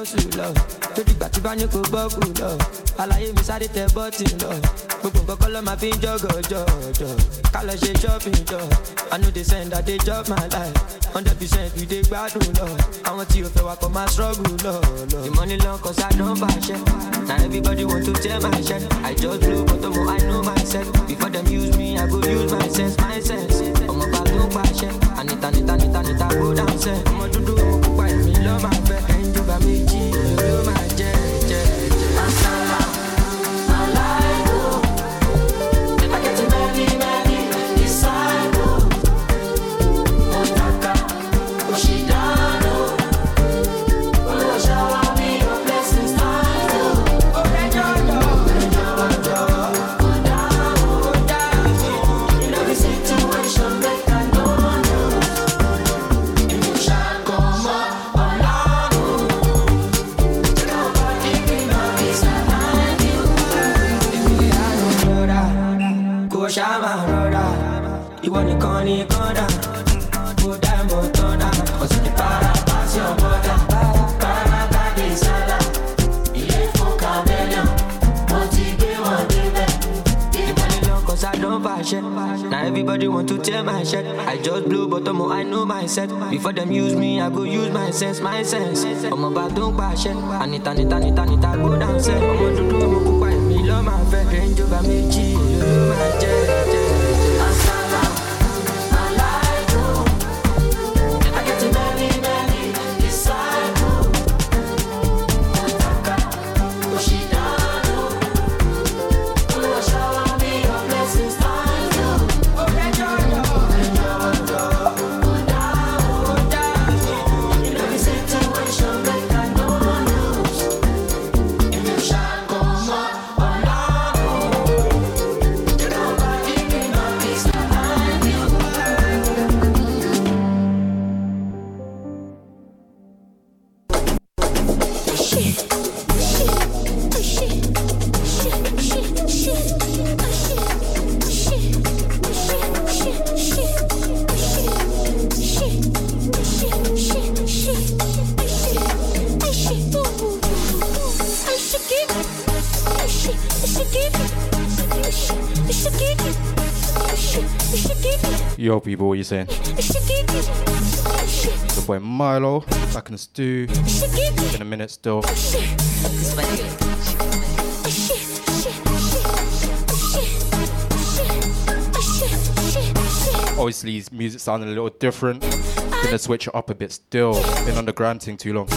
hustle uh. lọ lórí ìgbà tí bá ní kò bọ́ọ̀kù lọ àlàyé mi sáré tẹ bọ́ọ̀tì lọ uh. gbogbo nǹkan kọ́ ló máa fi ń jọ́gọ̀ jọ̀jọ̀ ká lọ ṣe i no dey send i dey chop my life. Hundred percent we dey gbádùn lọ àwọn tí o fẹ́ wà kọ́ máa struggle lọ lọ. the money long cause i don fàṣẹ na everybody want to tell my share. I just blow but i know myself before dem use me i go use my sense my sense. Ọmọ bá tó pàṣẹ anita anita anita anita go down sẹ ọmọ dúdú ọmọ pupa èmi ló máa fẹ́ Ìwọ nìkan ni kọ́ńdà, mo dá mọ̀ tọ́ndà. Ọ̀sìn ní para eh. cause I don. Na everybody want to tear my. I just blow but ọmọ I know myself. Before dem use me, I go use my sense, my sense. Ọmọ bá tó ń pàṣẹ. Anita anita anita go down sẹ́. You saying? The boy Milo, back in the stew. In a minute still. Obviously, his music sounded a little different. Gonna switch it up a bit still. Been on the grind thing too long.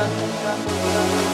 Hallelujah.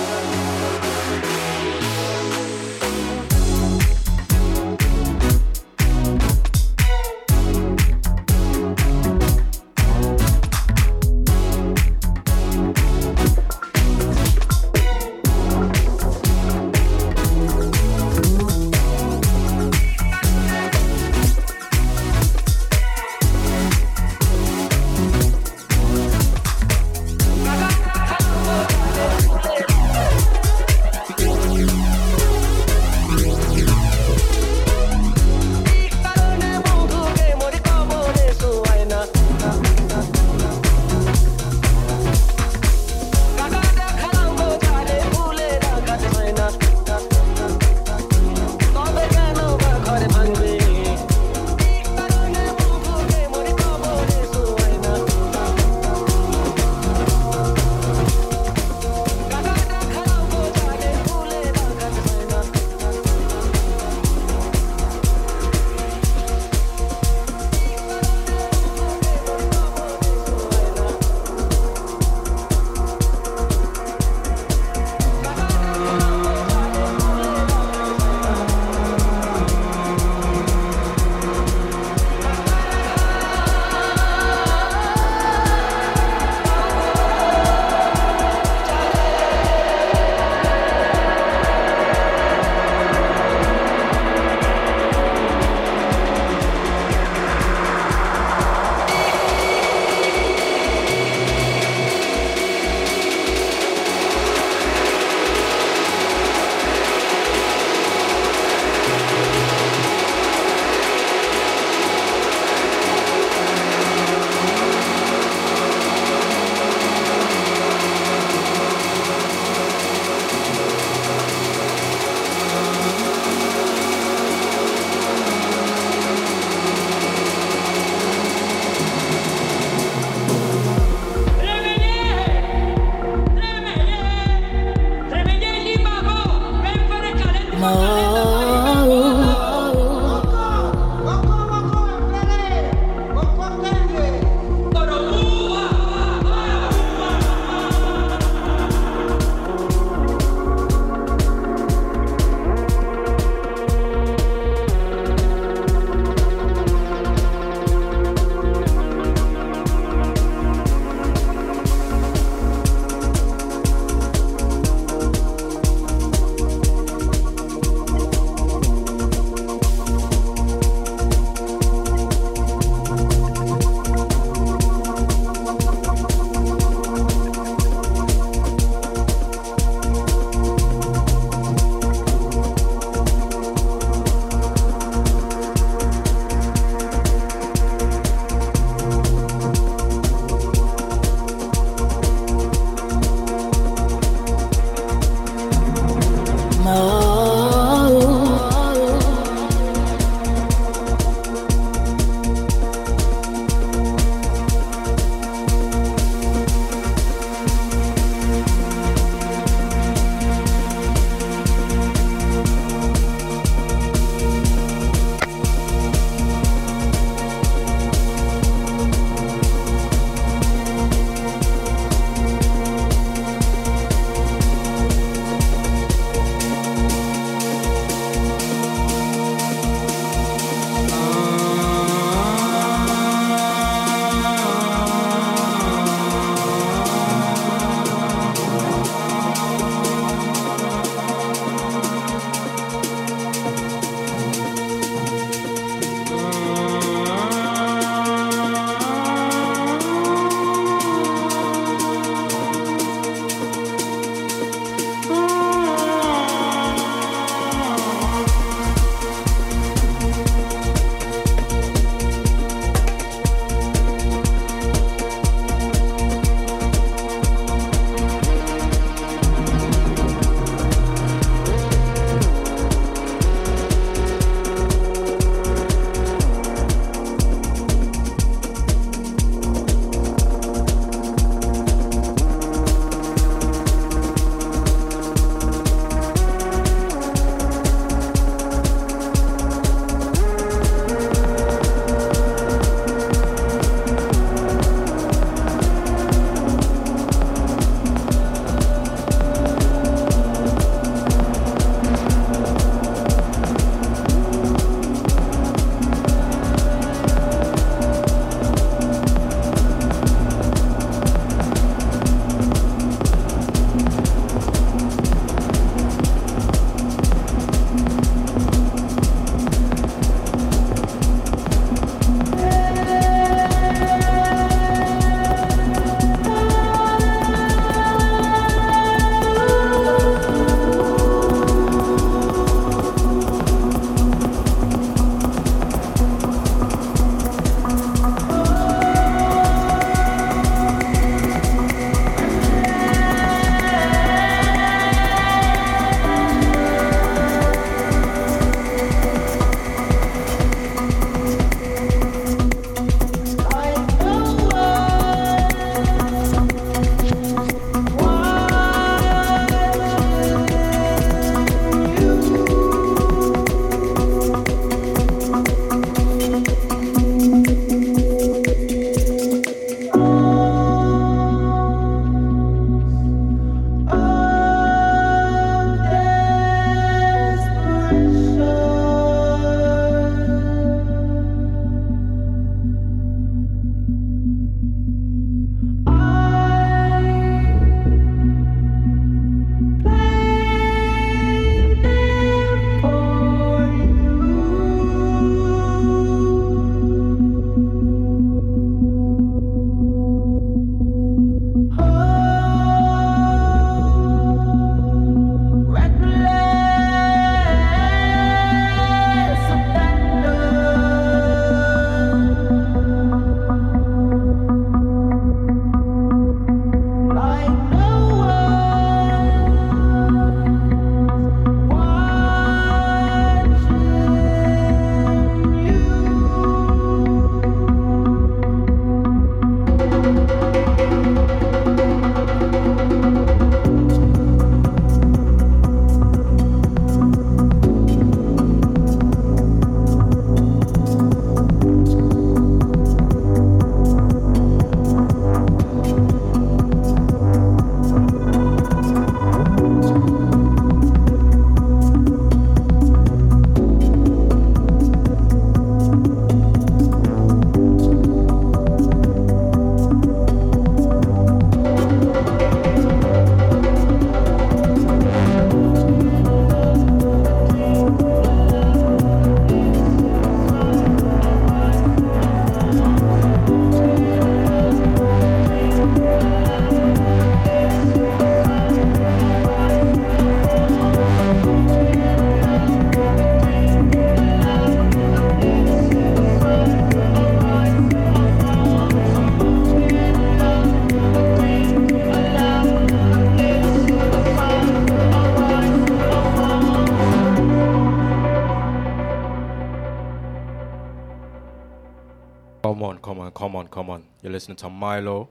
Listening to Milo.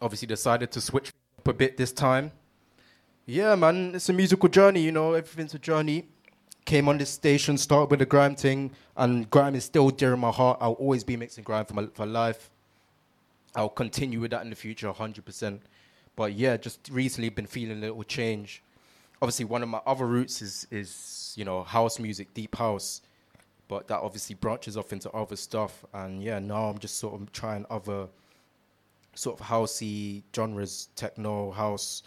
Obviously decided to switch up a bit this time. Yeah, man, it's a musical journey, you know, everything's a journey. Came on this station, started with the grime thing, and grime is still dear in my heart. I'll always be mixing grime for my for life. I'll continue with that in the future, 100%. But yeah, just recently been feeling a little change. Obviously, one of my other roots is is you know house music, deep house, but that obviously branches off into other stuff. And yeah, now I'm just sort of trying other sort of housey genres, techno, house,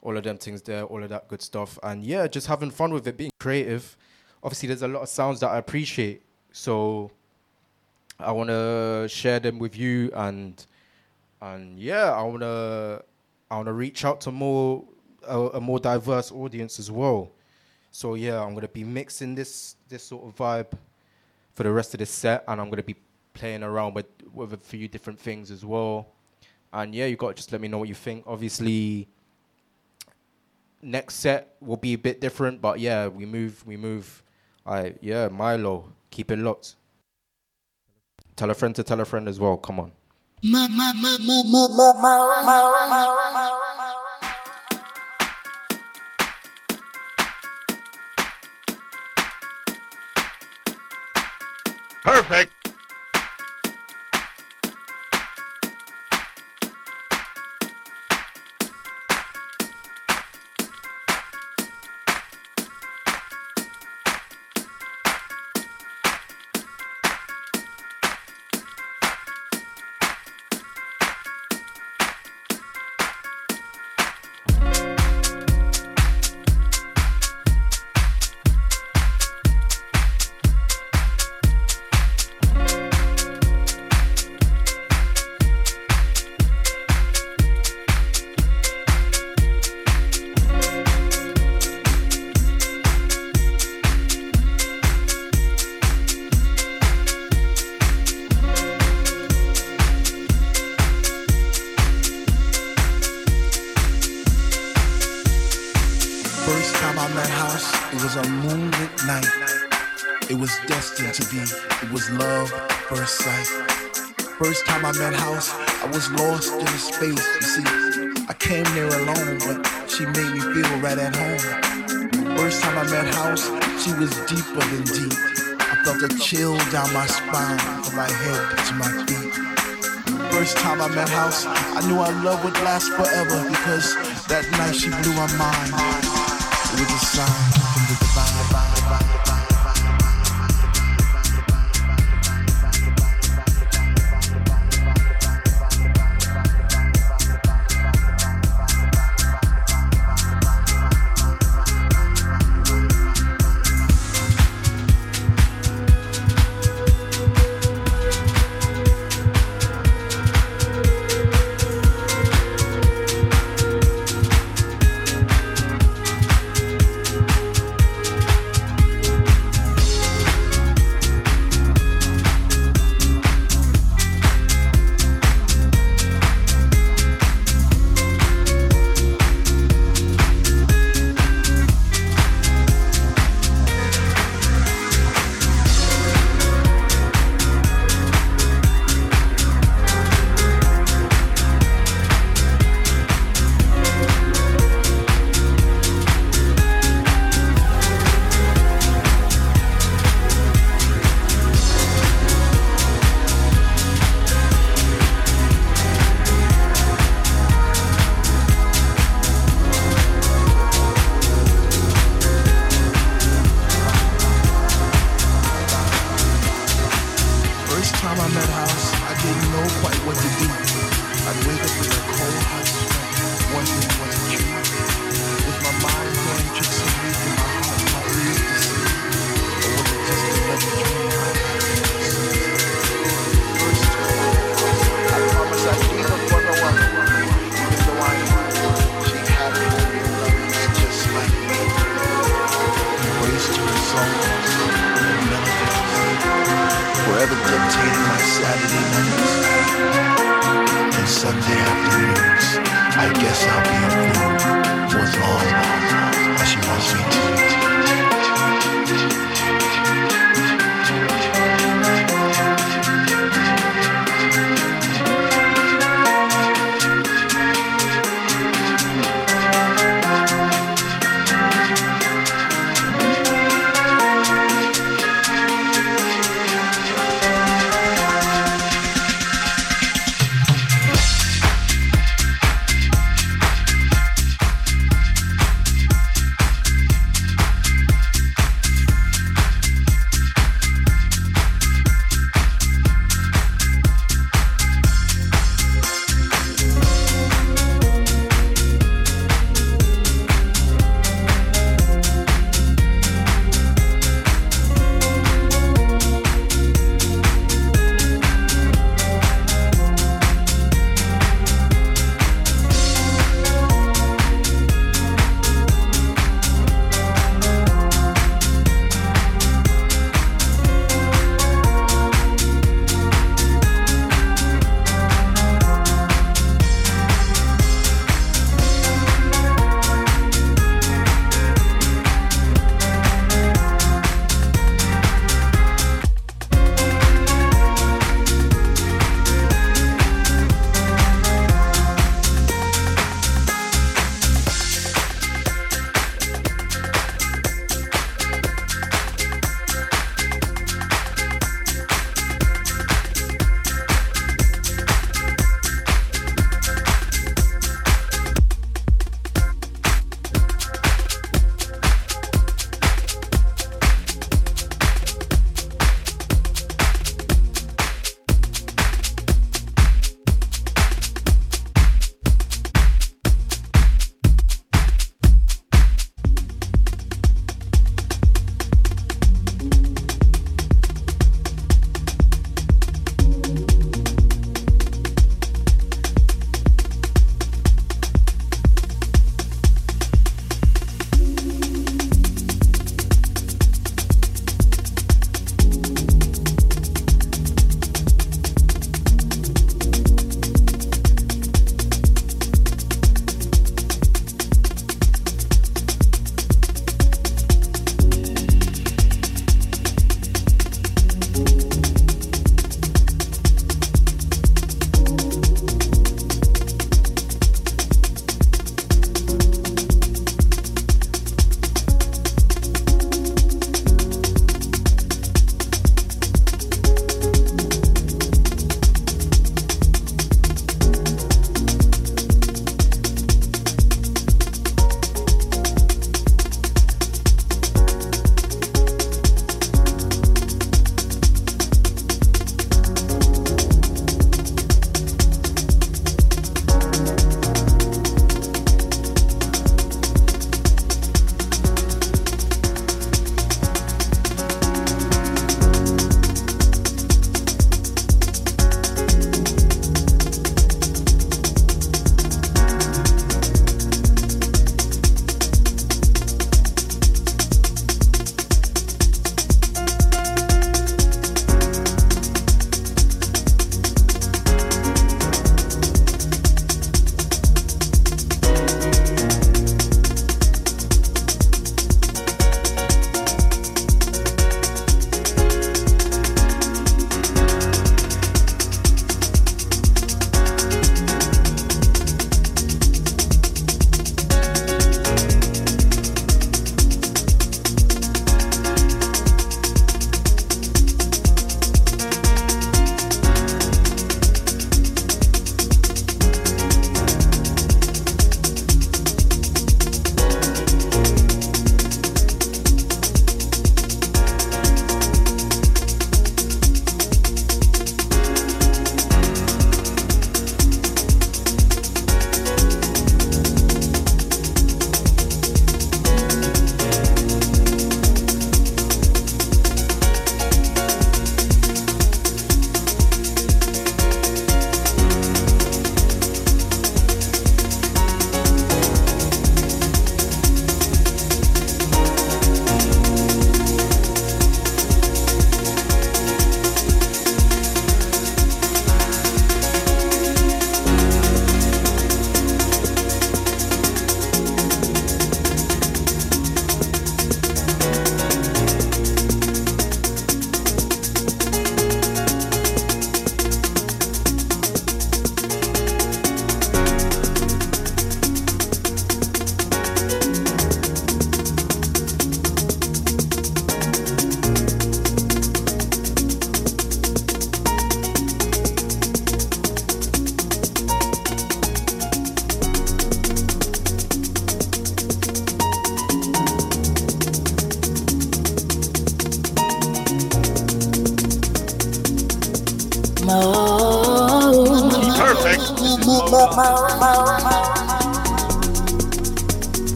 all of them things there, all of that good stuff. And yeah, just having fun with it, being creative. Obviously, there's a lot of sounds that I appreciate, so I want to share them with you and and yeah, I want to I want to reach out to more a, a more diverse audience as well. So yeah, I'm gonna be mixing this this sort of vibe for the rest of the set, and I'm gonna be playing around with with a few different things as well. And yeah, you got to just let me know what you think. Obviously, next set will be a bit different, but yeah, we move, we move. I yeah, Milo, keep it locked. Tell a friend to tell a friend as well. Come on. Perfect. First time I met House, I was lost in the space. You see, I came there alone, but she made me feel right at home. First time I met House, she was deeper than deep. I felt a chill down my spine from my head to my feet. First time I met House, I knew our love would last forever because that night she blew my mind. It was a sign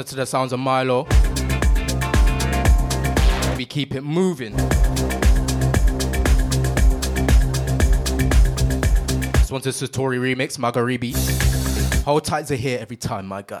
Locked onto the sounds of Milo. We keep it moving. This one's a Satori remix, Magaribi. Hold tight to here every time, my guy.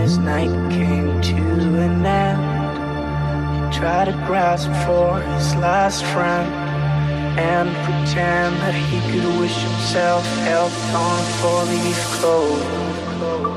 His night came to an end, he tried to grasp for his last friend and pretend that he could wish himself health on four-leaf clover.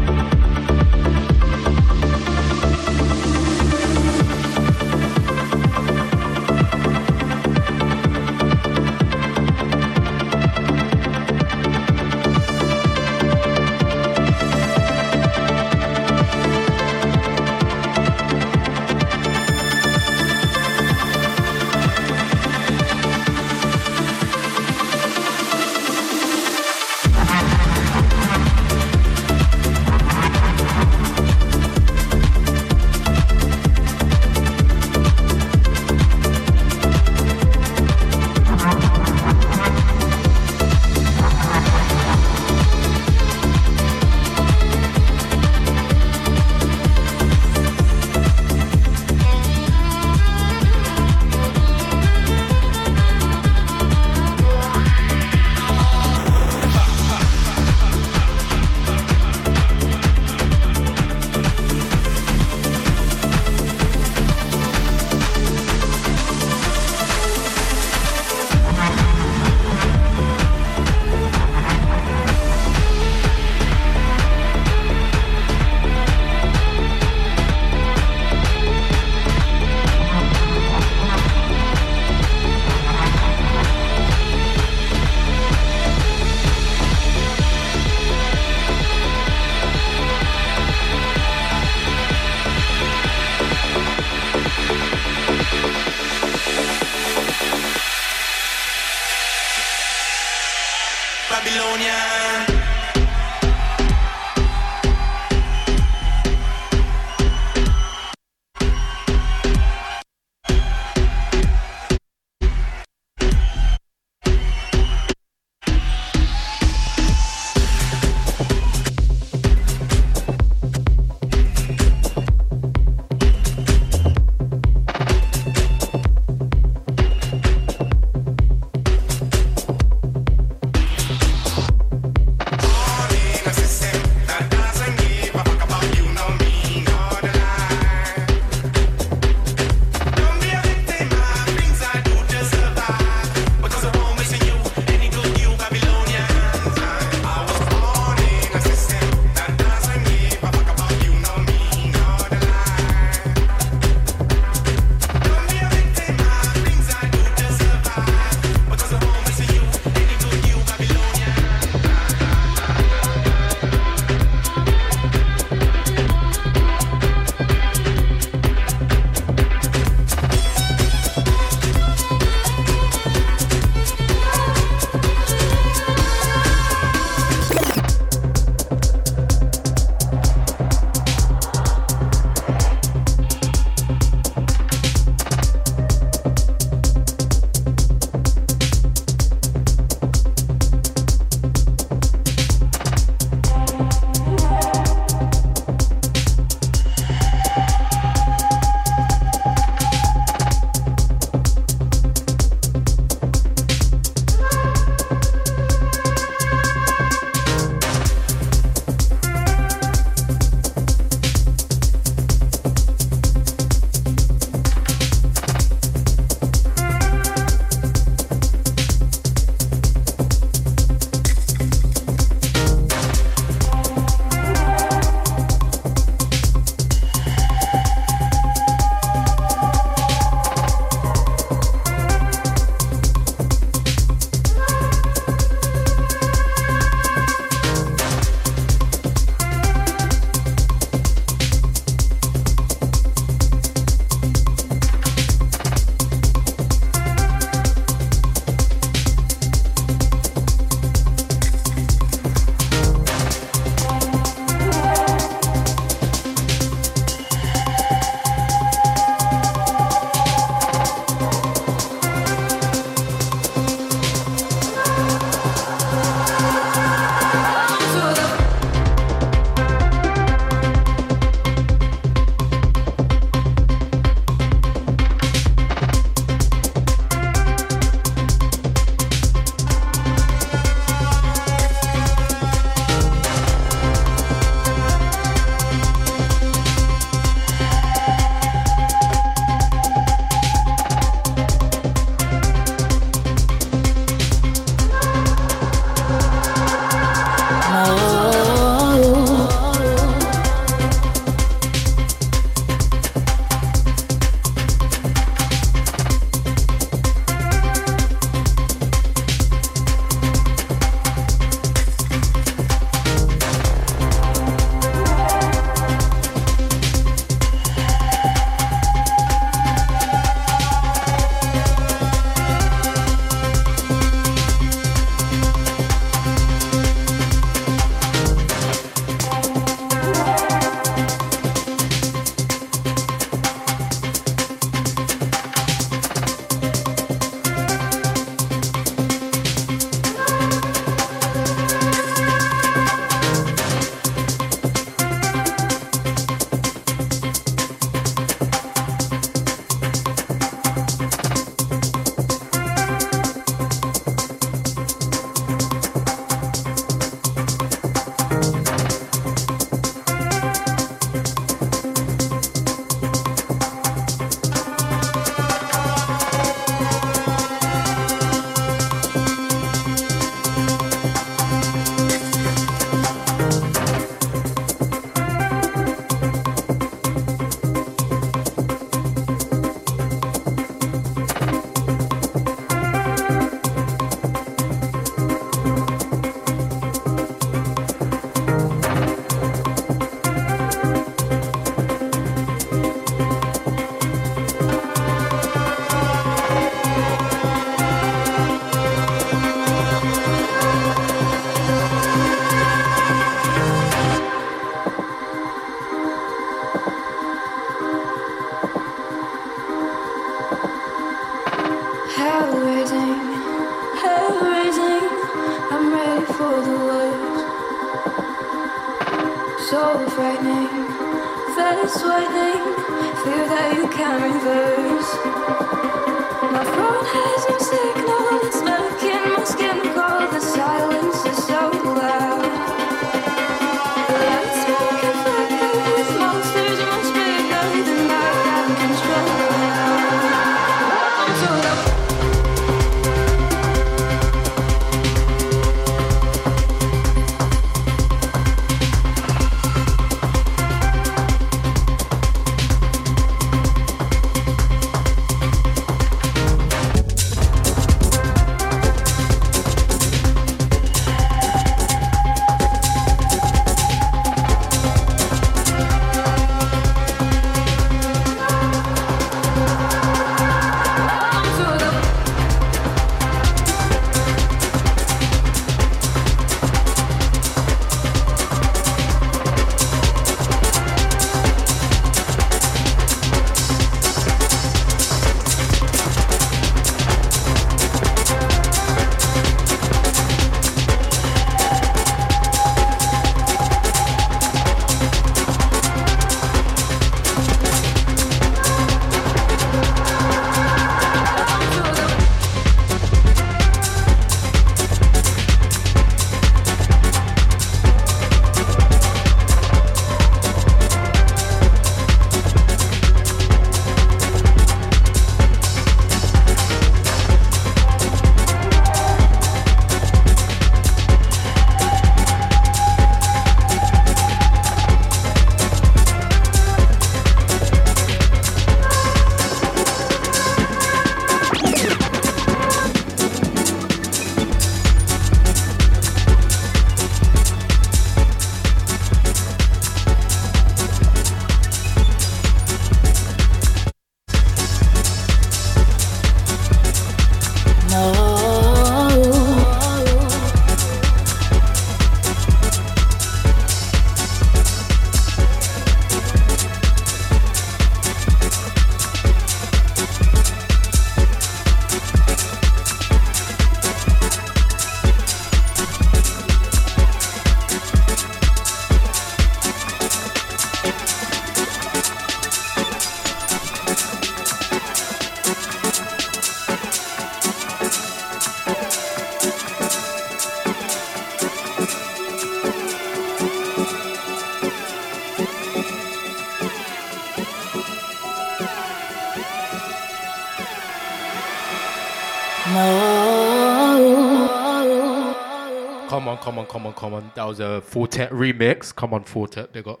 Come on, come on, come on, come on. That was a Four Tet remix. Come on, Four Tet. They got.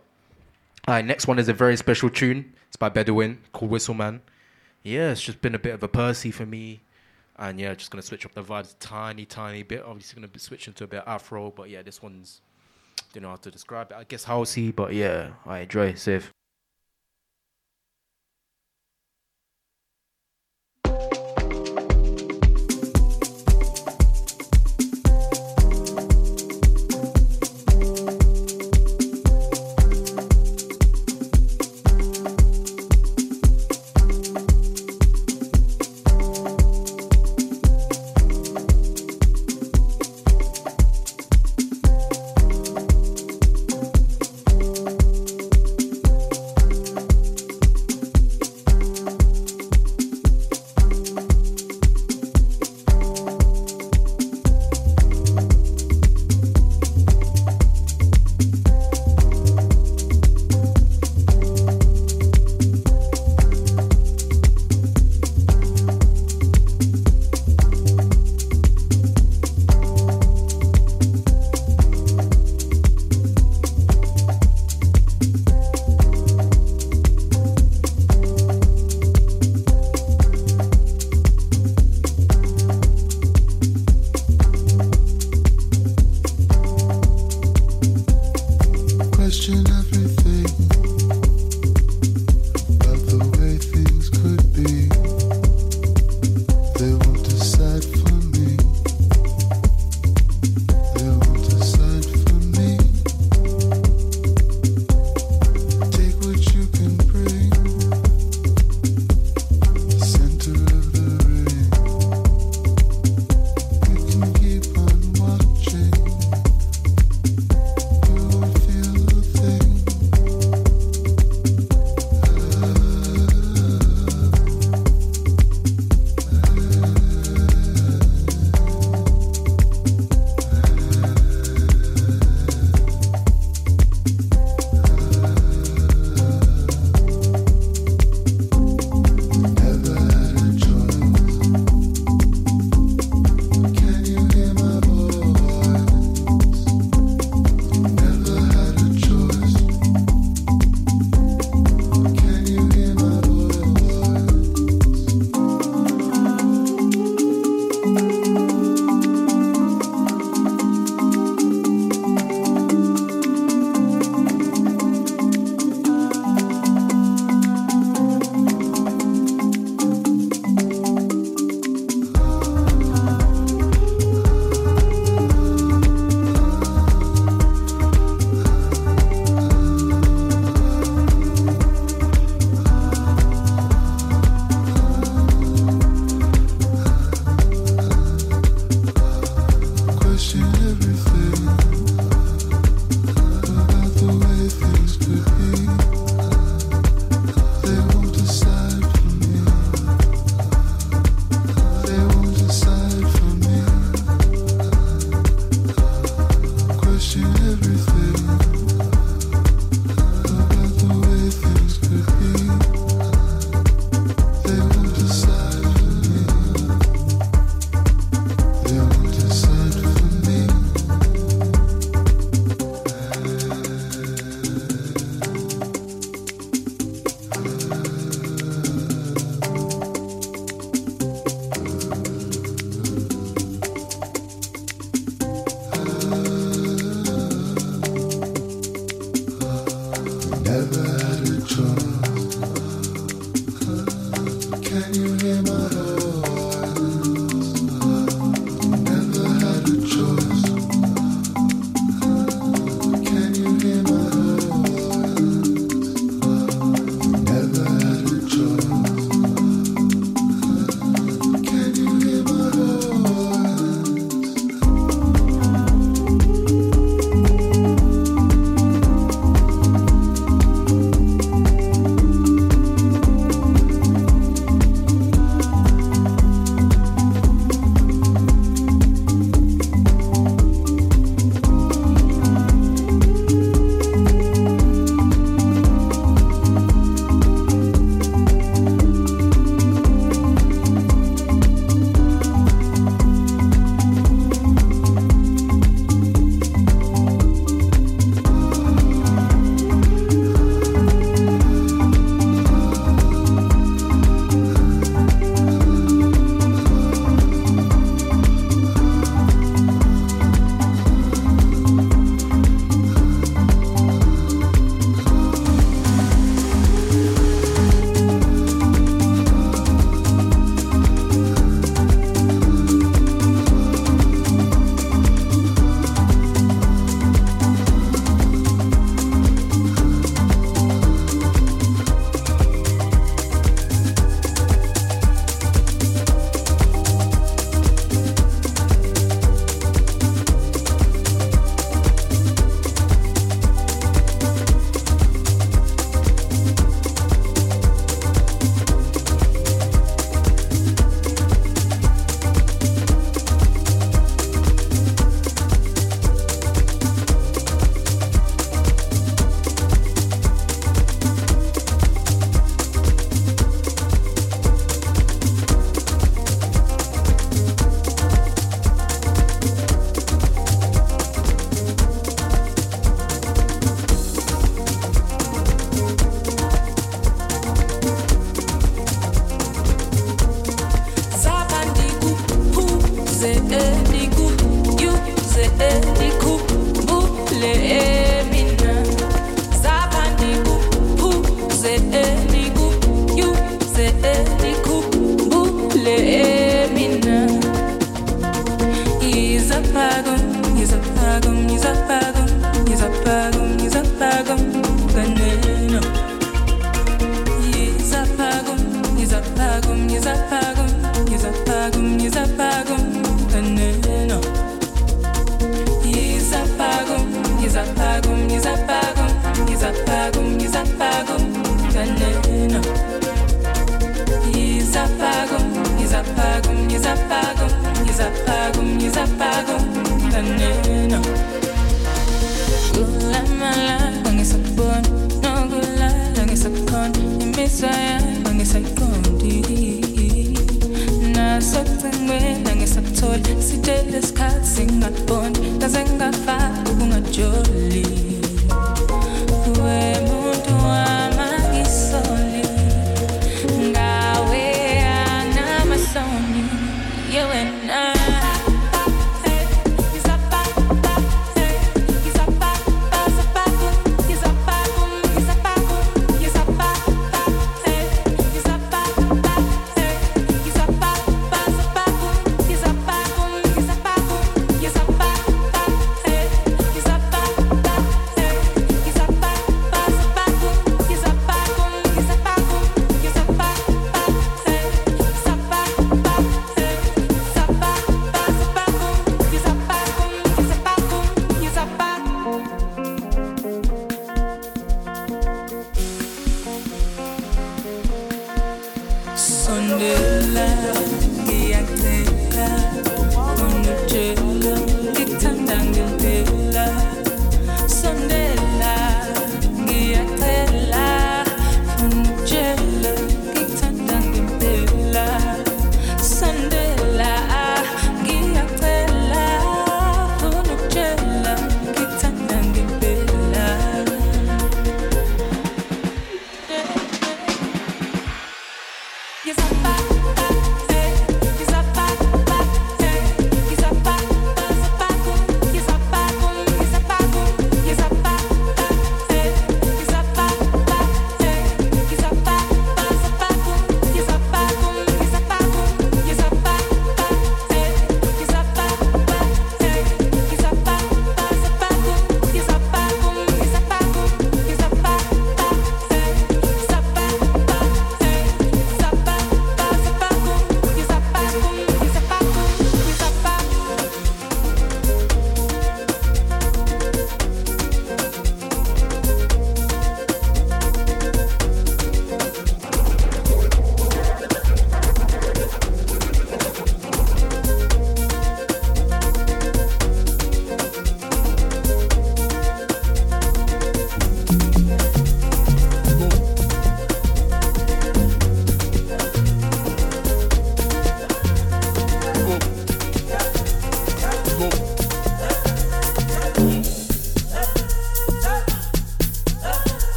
All right, next one is a very special tune. It's by Bedouin called Whistleman. Yeah, it's just been a bit of a Percy for me. And yeah, just going to switch up the vibes a tiny, tiny bit. Obviously, going to switch into a bit Afro. But yeah, this one's. Don't know how to describe it. I guess housey, but yeah, I enjoy it. Safe.